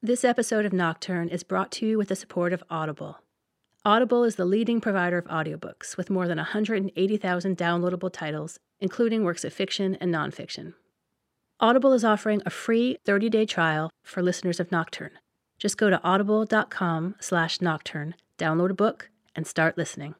This episode of Nocturne is brought to you with the support of Audible. Audible is the leading provider of audiobooks with more than 180,000 downloadable titles, including works of fiction and nonfiction. Audible is offering a free 30-day trial for listeners of Nocturne. Just go to audible.com slash nocturne, download a book, and start listening.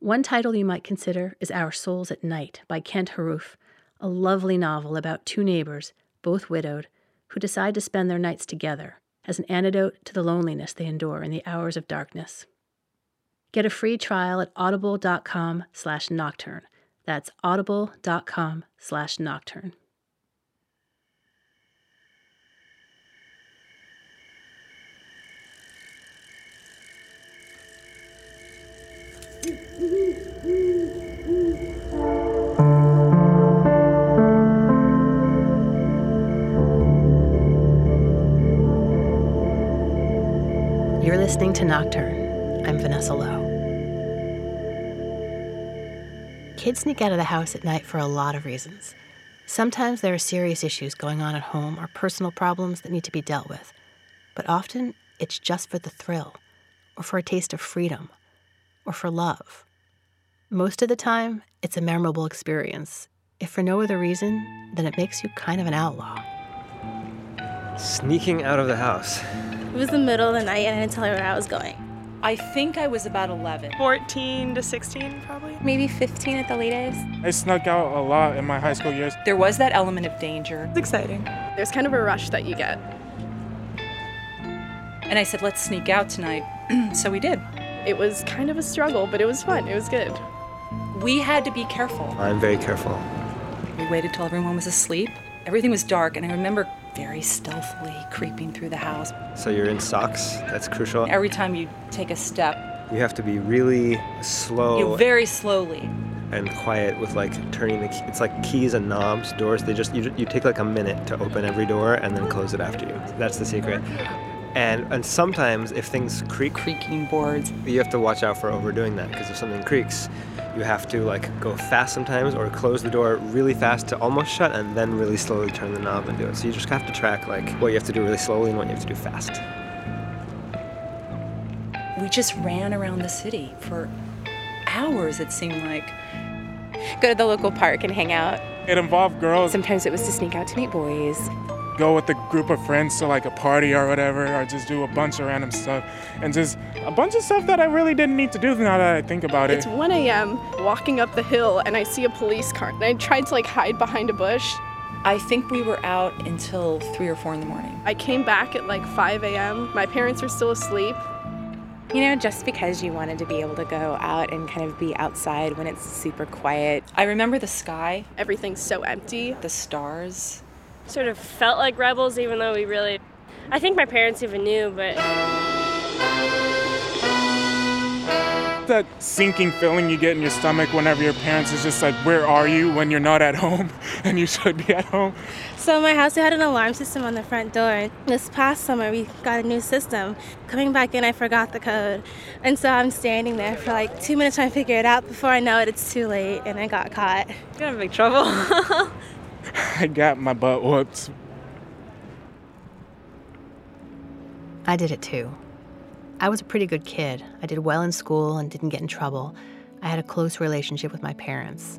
One title you might consider is Our Souls at Night by Kent Haruf, a lovely novel about two neighbors, both widowed, who decide to spend their nights together as an antidote to the loneliness they endure in the hours of darkness. Get a free trial at audible.com slash nocturne. That's audible.com slash nocturne. Listening to Nocturne. I'm Vanessa Lowe. Kids sneak out of the house at night for a lot of reasons. Sometimes there are serious issues going on at home or personal problems that need to be dealt with. But often it's just for the thrill, or for a taste of freedom, or for love. Most of the time, it's a memorable experience. If for no other reason, then it makes you kind of an outlaw. Sneaking out of the house. It was the middle of the night and I didn't tell her where I was going. I think I was about 11. 14 to 16, probably. Maybe 15 at the latest. I snuck out a lot in my high school years. There was that element of danger. It's exciting. There's kind of a rush that you get. And I said, let's sneak out tonight. so we did. It was kind of a struggle, but it was fun. It was good. We had to be careful. I'm very careful. We waited till everyone was asleep. Everything was dark, and I remember very stealthily creeping through the house. So you're in socks. That's crucial. Every time you take a step, You have to be really slow you very slowly. and quiet with like turning the key. It's like keys and knobs, doors. They just you, you take like a minute to open every door and then close it after you. That's the secret. And and sometimes if things creak, Creaking boards. you have to watch out for overdoing that because if something creaks, you have to like go fast sometimes or close the door really fast to almost shut and then really slowly turn the knob and do it. So you just have to track like what you have to do really slowly and what you have to do fast. We just ran around the city for hours, it seemed like. go to the local park and hang out. It involved girls. Sometimes it was to sneak out to meet boys. Go with a group of friends to like a party or whatever, or just do a bunch of random stuff. And just a bunch of stuff that I really didn't need to do now that I think about it. It's 1 a.m. walking up the hill and I see a police car. And I tried to like hide behind a bush. I think we were out until 3 or 4 in the morning. I came back at like 5 a.m. My parents were still asleep. You know, just because you wanted to be able to go out and kind of be outside when it's super quiet. I remember the sky, Everything's so empty. the stars. Sort of felt like rebels, even though we really. I think my parents even knew, but That sinking feeling you get in your stomach whenever your parents is just like, Where are you when you're not at home and you should be at home? So my house we had an alarm system on the front door. This past summer we got a new system. Coming back in I forgot the code. And so I'm standing there for like two minutes trying to figure it out. Before I know it it's too late and I got caught. you're gonna have big trouble. I got my butt whooped. I did it too. I was a pretty good kid. I did well in school and didn't get in trouble. I had a close relationship with my parents.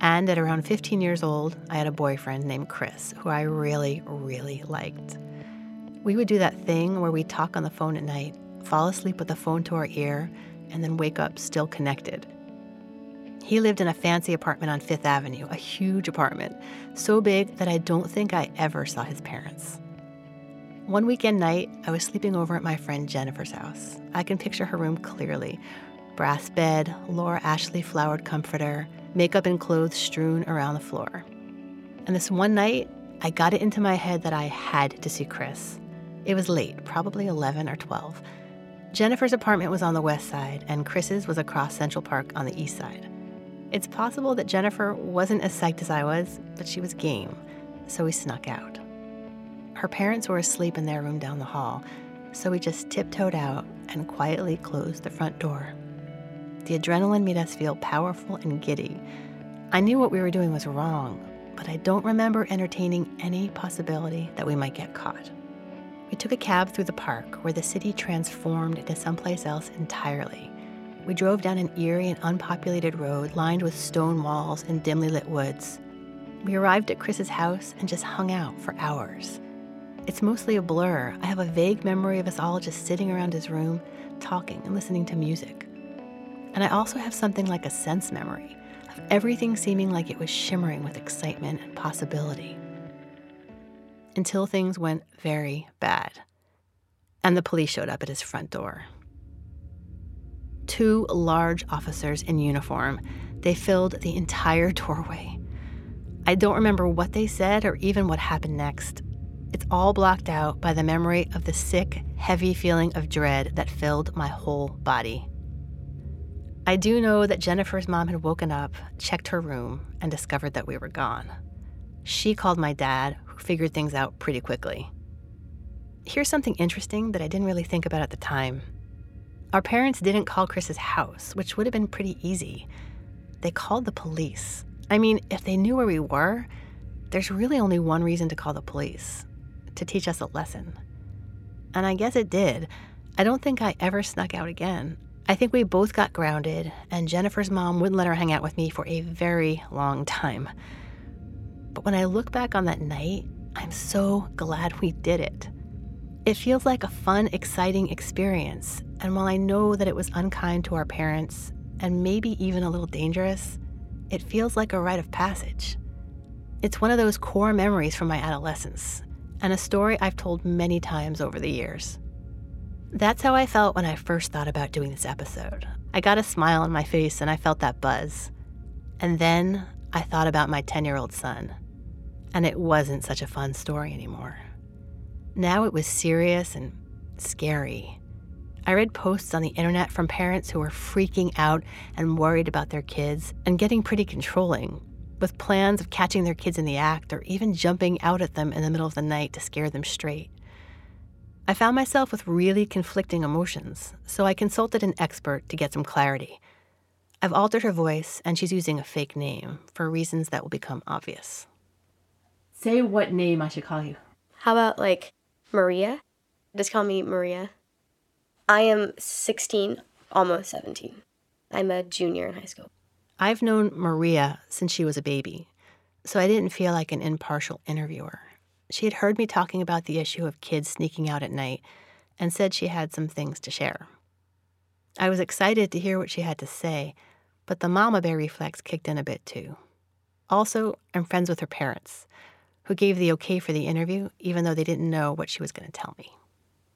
And at around 15 years old, I had a boyfriend named Chris, who I really, really liked. We would do that thing where we talk on the phone at night, fall asleep with the phone to our ear, and then wake up still connected. He lived in a fancy apartment on Fifth Avenue, a huge apartment, so big that I don't think I ever saw his parents. One weekend night, I was sleeping over at my friend Jennifer's house. I can picture her room clearly brass bed, Laura Ashley flowered comforter, makeup and clothes strewn around the floor. And this one night, I got it into my head that I had to see Chris. It was late, probably 11 or 12. Jennifer's apartment was on the west side, and Chris's was across Central Park on the east side. It's possible that Jennifer wasn't as psyched as I was, but she was game, so we snuck out. Her parents were asleep in their room down the hall, so we just tiptoed out and quietly closed the front door. The adrenaline made us feel powerful and giddy. I knew what we were doing was wrong, but I don't remember entertaining any possibility that we might get caught. We took a cab through the park where the city transformed into someplace else entirely. We drove down an eerie and unpopulated road lined with stone walls and dimly lit woods. We arrived at Chris's house and just hung out for hours. It's mostly a blur. I have a vague memory of us all just sitting around his room, talking and listening to music. And I also have something like a sense memory of everything seeming like it was shimmering with excitement and possibility. Until things went very bad, and the police showed up at his front door. Two large officers in uniform. They filled the entire doorway. I don't remember what they said or even what happened next. It's all blocked out by the memory of the sick, heavy feeling of dread that filled my whole body. I do know that Jennifer's mom had woken up, checked her room, and discovered that we were gone. She called my dad, who figured things out pretty quickly. Here's something interesting that I didn't really think about at the time. Our parents didn't call Chris's house, which would have been pretty easy. They called the police. I mean, if they knew where we were, there's really only one reason to call the police to teach us a lesson. And I guess it did. I don't think I ever snuck out again. I think we both got grounded, and Jennifer's mom wouldn't let her hang out with me for a very long time. But when I look back on that night, I'm so glad we did it. It feels like a fun, exciting experience, and while I know that it was unkind to our parents and maybe even a little dangerous, it feels like a rite of passage. It's one of those core memories from my adolescence, and a story I've told many times over the years. That's how I felt when I first thought about doing this episode. I got a smile on my face and I felt that buzz. And then I thought about my 10 year old son, and it wasn't such a fun story anymore. Now it was serious and scary. I read posts on the internet from parents who were freaking out and worried about their kids and getting pretty controlling, with plans of catching their kids in the act or even jumping out at them in the middle of the night to scare them straight. I found myself with really conflicting emotions, so I consulted an expert to get some clarity. I've altered her voice, and she's using a fake name for reasons that will become obvious. Say what name I should call you. How about like Maria? Just call me Maria. I am 16, almost 17. I'm a junior in high school. I've known Maria since she was a baby, so I didn't feel like an impartial interviewer. She had heard me talking about the issue of kids sneaking out at night and said she had some things to share. I was excited to hear what she had to say, but the mama bear reflex kicked in a bit too. Also, I'm friends with her parents, who gave the okay for the interview, even though they didn't know what she was going to tell me.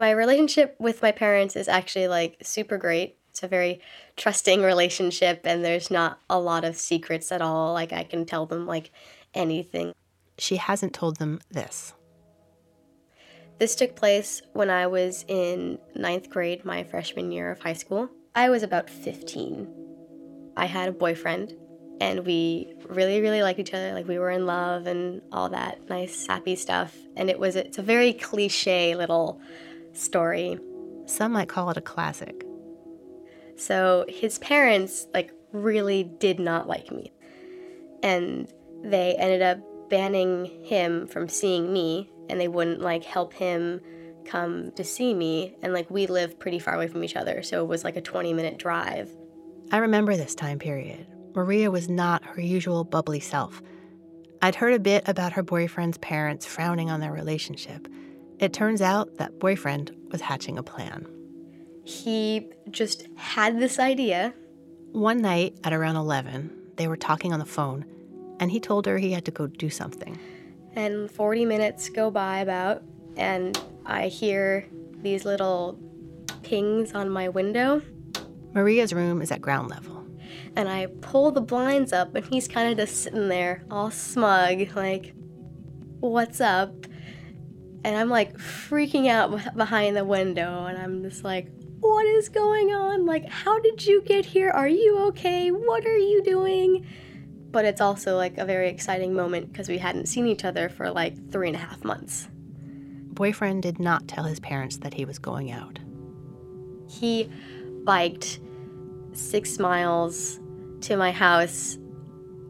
My relationship with my parents is actually like super great. It's a very trusting relationship and there's not a lot of secrets at all. Like I can tell them like anything. She hasn't told them this. This took place when I was in ninth grade, my freshman year of high school. I was about 15. I had a boyfriend and we really really liked each other like we were in love and all that nice happy stuff and it was it's a very cliche little story. Some might call it a classic. So his parents like really did not like me. And they ended up banning him from seeing me and they wouldn't like help him come to see me and like we live pretty far away from each other so it was like a 20 minute drive. I remember this time period. Maria was not her usual bubbly self. I'd heard a bit about her boyfriend's parents frowning on their relationship it turns out that boyfriend was hatching a plan. He just had this idea. One night at around 11, they were talking on the phone, and he told her he had to go do something. And 40 minutes go by about, and I hear these little pings on my window. Maria's room is at ground level. And I pull the blinds up, and he's kind of just sitting there, all smug, like, What's up? and I'm like freaking out behind the window, and I'm just like, what is going on? Like, how did you get here? Are you okay? What are you doing? But it's also like a very exciting moment because we hadn't seen each other for like three and a half months. Boyfriend did not tell his parents that he was going out. He biked six miles to my house,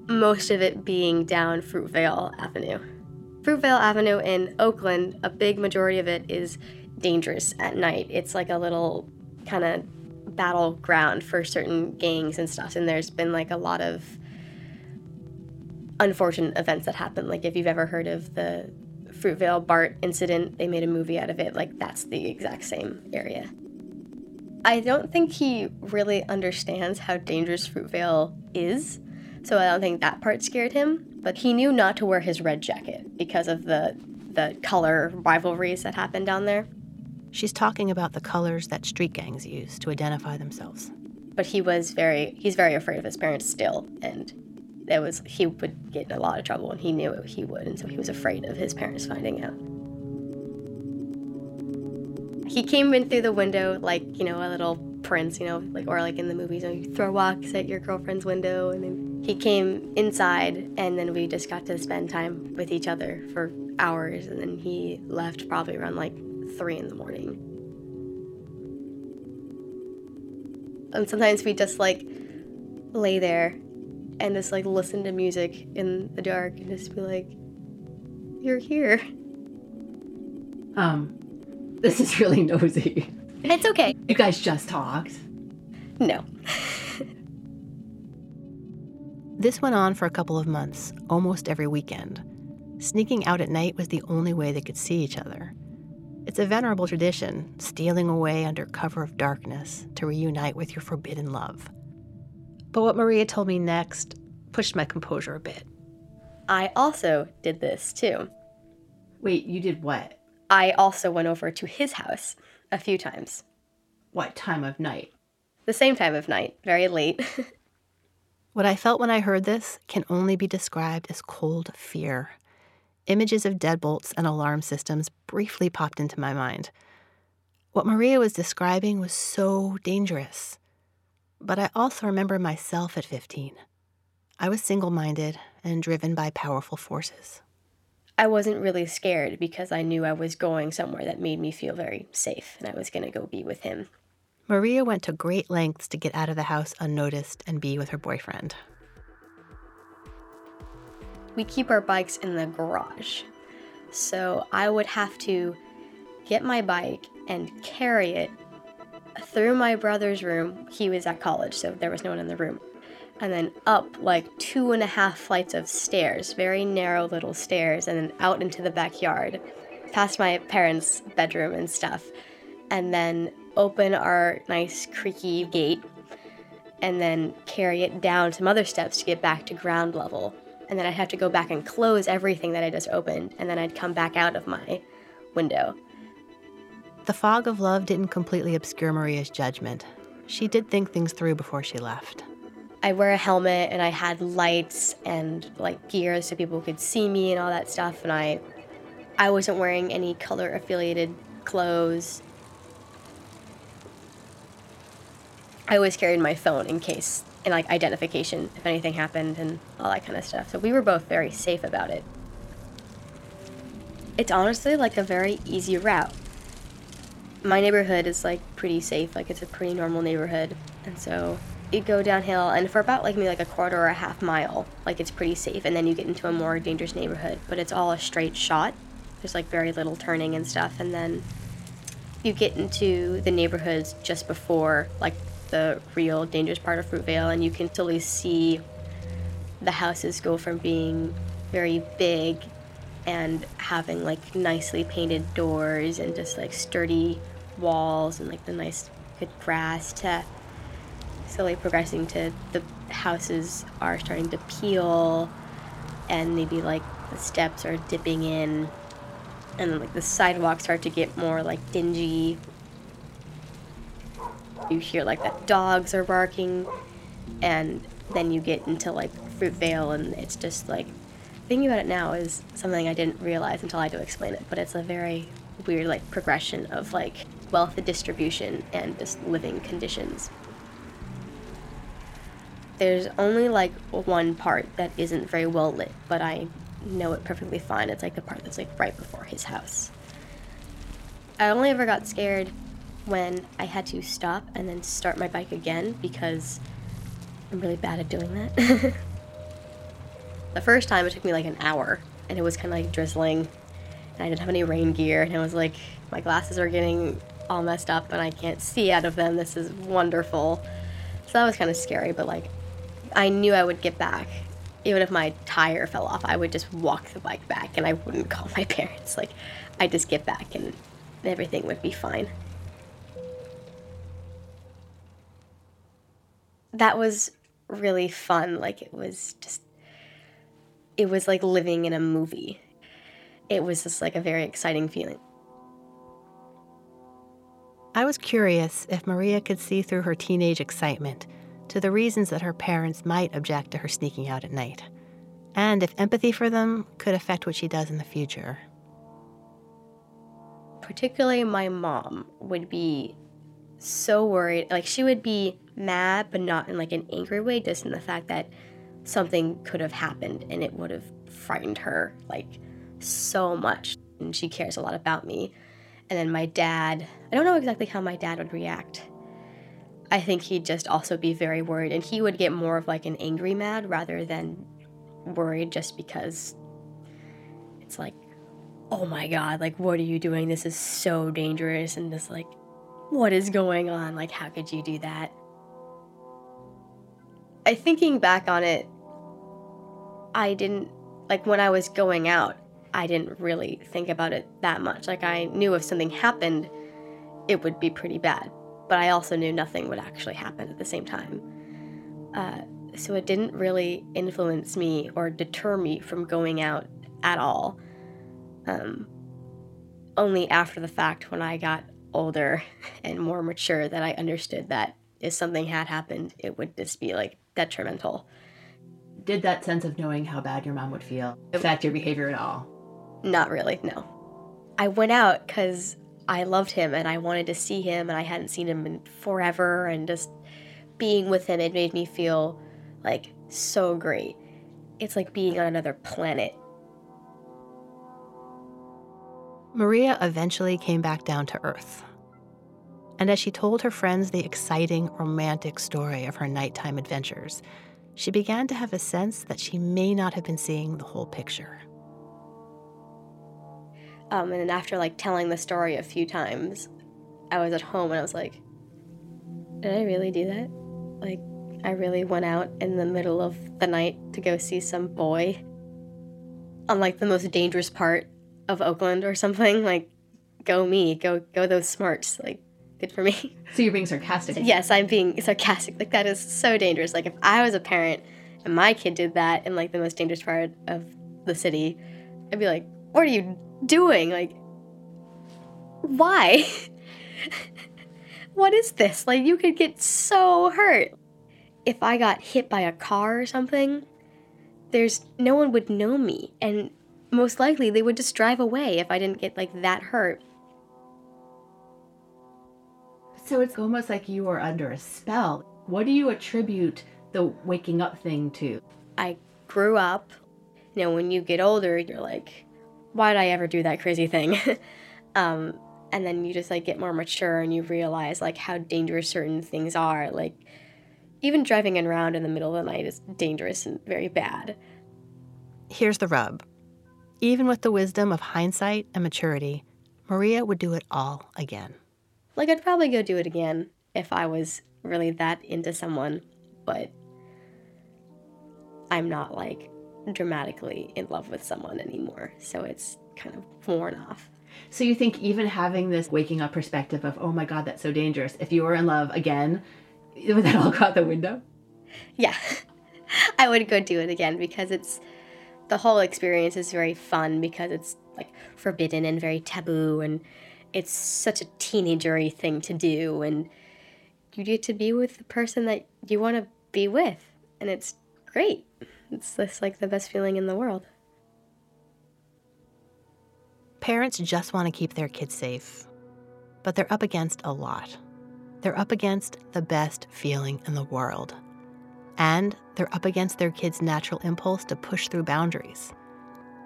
most of it being down Fruitvale Avenue. Fruitvale Avenue in Oakland, a big majority of it is dangerous at night. It's like a little kind of battleground for certain gangs and stuff. And there's been like a lot of unfortunate events that happen. Like if you've ever heard of the Fruitvale BART incident, they made a movie out of it. Like that's the exact same area. I don't think he really understands how dangerous Fruitvale is, so I don't think that part scared him. But he knew not to wear his red jacket because of the the color rivalries that happened down there. She's talking about the colors that street gangs use to identify themselves. But he was very he's very afraid of his parents still, and it was he would get in a lot of trouble, and he knew it, he would, and so he was afraid of his parents finding out. He came in through the window like you know a little prince, you know, like or like in the movies, you, know, you throw rocks at your girlfriend's window, and then he came inside, and then we just got to spend time with each other for hours, and then he left probably around like three in the morning. And sometimes we just like lay there and just like listen to music in the dark and just be like, "You're here." Um, this is really nosy. It's okay. You guys just talked. No. This went on for a couple of months, almost every weekend. Sneaking out at night was the only way they could see each other. It's a venerable tradition, stealing away under cover of darkness to reunite with your forbidden love. But what Maria told me next pushed my composure a bit. I also did this too. Wait, you did what? I also went over to his house a few times. What time of night? The same time of night, very late. what I felt when I heard this can only be described as cold fear. Images of deadbolts and alarm systems briefly popped into my mind. What Maria was describing was so dangerous. But I also remember myself at 15. I was single minded and driven by powerful forces. I wasn't really scared because I knew I was going somewhere that made me feel very safe and I was going to go be with him. Maria went to great lengths to get out of the house unnoticed and be with her boyfriend. We keep our bikes in the garage. So I would have to get my bike and carry it through my brother's room. He was at college, so there was no one in the room and then up like two and a half flights of stairs, very narrow little stairs, and then out into the backyard, past my parents' bedroom and stuff, and then open our nice creaky gate, and then carry it down some other steps to get back to ground level. And then I'd have to go back and close everything that I just opened, and then I'd come back out of my window. The fog of love didn't completely obscure Maria's judgment. She did think things through before she left. I wear a helmet and I had lights and like gear so people could see me and all that stuff and I I wasn't wearing any color affiliated clothes. I always carried my phone in case and like identification if anything happened and all that kind of stuff. So we were both very safe about it. It's honestly like a very easy route. My neighborhood is like pretty safe, like it's a pretty normal neighborhood. And so you go downhill and for about like maybe like a quarter or a half mile like it's pretty safe and then you get into a more dangerous neighborhood. But it's all a straight shot. There's like very little turning and stuff and then you get into the neighborhoods just before like the real dangerous part of fruitvale and you can totally see the houses go from being very big and having like nicely painted doors and just like sturdy walls and like the nice good grass to slowly progressing to the houses are starting to peel and maybe like the steps are dipping in. And then like the sidewalks start to get more like dingy. You hear like that dogs are barking. And then you get into like fruitvale and it's just like thinking about it now is something i didn't realize until i had to explain it but it's a very weird like progression of like wealth distribution and just living conditions there's only like one part that isn't very well lit, but I know it perfectly fine. It's like the part that's like right before his house. I only ever got scared when I had to stop and then start my bike again because I'm really bad at doing that. the first time it took me like an hour and it was kind of like drizzling, and I didn't have any rain gear, and I was like, my glasses are getting all messed up, and I can't see out of them. This is wonderful. So that was kind of scary, but like, I knew I would get back. Even if my tire fell off, I would just walk the bike back, and I wouldn't call my parents. Like, I'd just get back, and everything would be fine. That was really fun. Like, it was just it was like living in a movie. It was just like a very exciting feeling. I was curious if Maria could see through her teenage excitement to the reasons that her parents might object to her sneaking out at night, and if empathy for them could affect what she does in the future. Particularly, my mom would be so worried. Like, she would be mad, but not in like an angry way, just in the fact that something could have happened and it would have frightened her like so much. And she cares a lot about me. And then my dad, I don't know exactly how my dad would react. I think he'd just also be very worried and he would get more of like an angry mad rather than worried just because it's like, oh my god, like what are you doing? This is so dangerous and just like, what is going on? Like, how could you do that? I thinking back on it, I didn't like when I was going out, I didn't really think about it that much. Like I knew if something happened, it would be pretty bad, but I also knew nothing would actually happen at the same time. Uh, so it didn't really influence me or deter me from going out at all. Um, only after the fact, when I got older and more mature, that I understood that if something had happened, it would just be like detrimental did that sense of knowing how bad your mom would feel affect your behavior at all? Not really, no. I went out because I loved him and I wanted to see him and I hadn't seen him in forever and just being with him it made me feel like so great. It's like being on another planet. Maria eventually came back down to earth. And as she told her friends the exciting, romantic story of her nighttime adventures, she began to have a sense that she may not have been seeing the whole picture. Um, and then after like telling the story a few times, I was at home and I was like, did I really do that? Like, I really went out in the middle of the night to go see some boy on like the most dangerous part of Oakland or something. Like, go me, go go those smarts. Like, good for me. So you're being sarcastic. yes, I'm being sarcastic. Like that is so dangerous. Like if I was a parent and my kid did that in like the most dangerous part of the city, I'd be like, "What are you doing? Like why? what is this? Like you could get so hurt. If I got hit by a car or something, there's no one would know me and most likely they would just drive away if I didn't get like that hurt. So it's almost like you are under a spell. What do you attribute the waking up thing to? I grew up. You know, when you get older, you're like, why did I ever do that crazy thing? um, and then you just like get more mature and you realize like how dangerous certain things are. Like even driving around in the middle of the night is dangerous and very bad. Here's the rub. Even with the wisdom of hindsight and maturity, Maria would do it all again. Like, I'd probably go do it again if I was really that into someone, but I'm not like dramatically in love with someone anymore. So it's kind of worn off. So you think even having this waking up perspective of, oh my God, that's so dangerous, if you were in love again, would that all go out the window? Yeah. I would go do it again because it's the whole experience is very fun because it's like forbidden and very taboo and it's such a teenagery thing to do and you get to be with the person that you want to be with and it's great it's just like the best feeling in the world. Parents just want to keep their kids safe but they're up against a lot. They're up against the best feeling in the world and they're up against their kids' natural impulse to push through boundaries.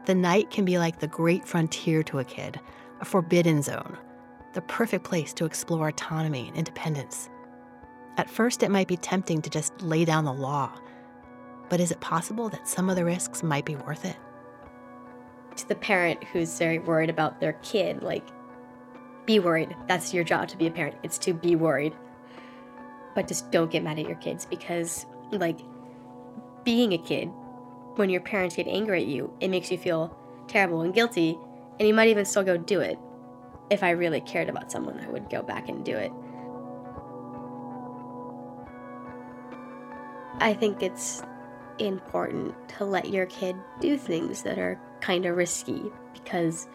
The night can be like the great frontier to a kid a forbidden zone, the perfect place to explore autonomy and independence. At first, it might be tempting to just lay down the law, but is it possible that some of the risks might be worth it? to the parent who's very worried about their kid, like, be worried. That's your job to be a parent. It's to be worried. But just don't get mad at your kids because, like, being a kid, when your parents get angry at you, it makes you feel terrible and guilty, and you might even still go do it. If I really cared about someone, I would go back and do it. I think it's important to let your kid do things that are kind of risky because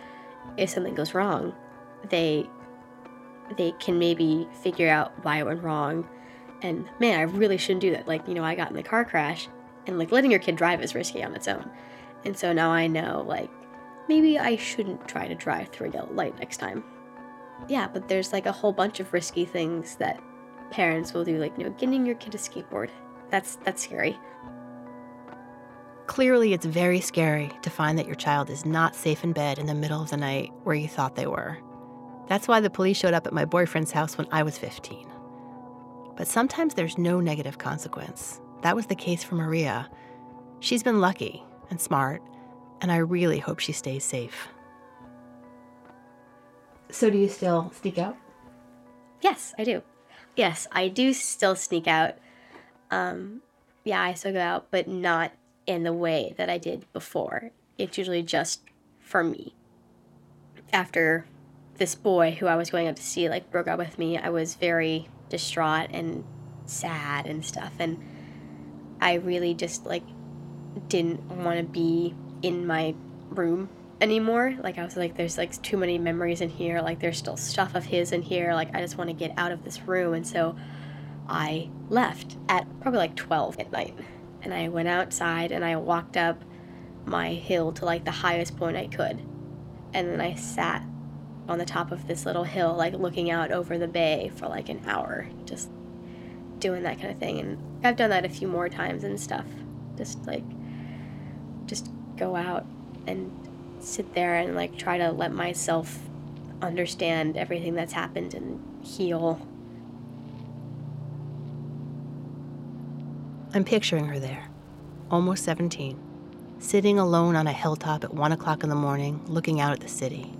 if something goes wrong, they they can maybe figure out why it went wrong and man, I really shouldn't do that. Like, you know, I got in the car crash and like letting your kid drive is risky on its own. And so now I know like maybe I shouldn't try to drive through a yellow light next time. Yeah, but there's like a whole bunch of risky things that parents will do like, you know, getting your kid a skateboard. That's that's scary. Clearly, it's very scary to find that your child is not safe in bed in the middle of the night where you thought they were. That's why the police showed up at my boyfriend's house when I was 15. But sometimes there's no negative consequence. That was the case for Maria. She's been lucky and smart, and I really hope she stays safe. So, do you still sneak out? Yes, I do. Yes, I do still sneak out. Um, yeah, I still go out, but not in the way that I did before. It's usually just for me. After this boy who I was going out to see like broke up with me, I was very distraught and sad and stuff and I really just like didn't want to be in my room anymore. Like I was like there's like too many memories in here, like there's still stuff of his in here, like I just want to get out of this room and so I left at probably like 12 at night. And I went outside and I walked up my hill to like the highest point I could. And then I sat on the top of this little hill, like looking out over the bay for like an hour, just doing that kind of thing. And I've done that a few more times and stuff. Just like, just go out and sit there and like try to let myself understand everything that's happened and heal. I'm picturing her there, almost 17, sitting alone on a hilltop at 1 o'clock in the morning, looking out at the city.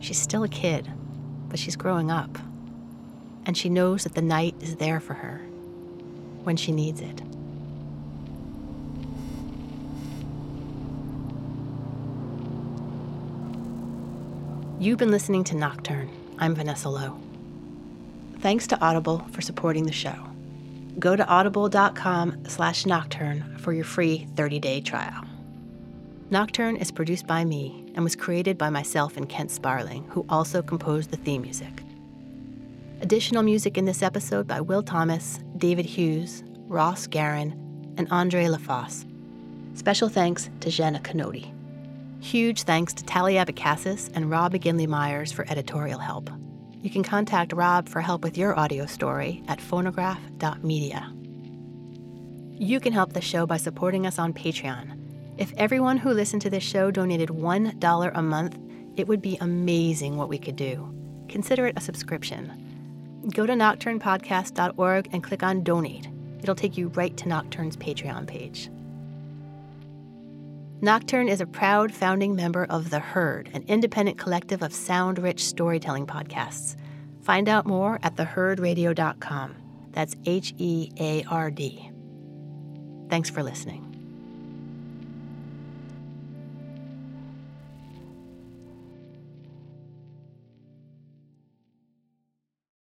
She's still a kid, but she's growing up. And she knows that the night is there for her when she needs it. You've been listening to Nocturne. I'm Vanessa Lowe. Thanks to Audible for supporting the show. Go to audible.com slash nocturne for your free 30-day trial. Nocturne is produced by me and was created by myself and Kent Sparling, who also composed the theme music. Additional music in this episode by Will Thomas, David Hughes, Ross Garin, and Andre LaFosse. Special thanks to Jenna Canodi. Huge thanks to Talia Abacassis and Rob McGinley Myers for editorial help. You can contact Rob for help with your audio story at phonograph.media. You can help the show by supporting us on Patreon. If everyone who listened to this show donated $1 a month, it would be amazing what we could do. Consider it a subscription. Go to nocturnepodcast.org and click on Donate. It'll take you right to Nocturne's Patreon page. Nocturne is a proud founding member of The Heard, an independent collective of sound rich storytelling podcasts. Find out more at theheardradio.com. That's H E A R D. Thanks for listening.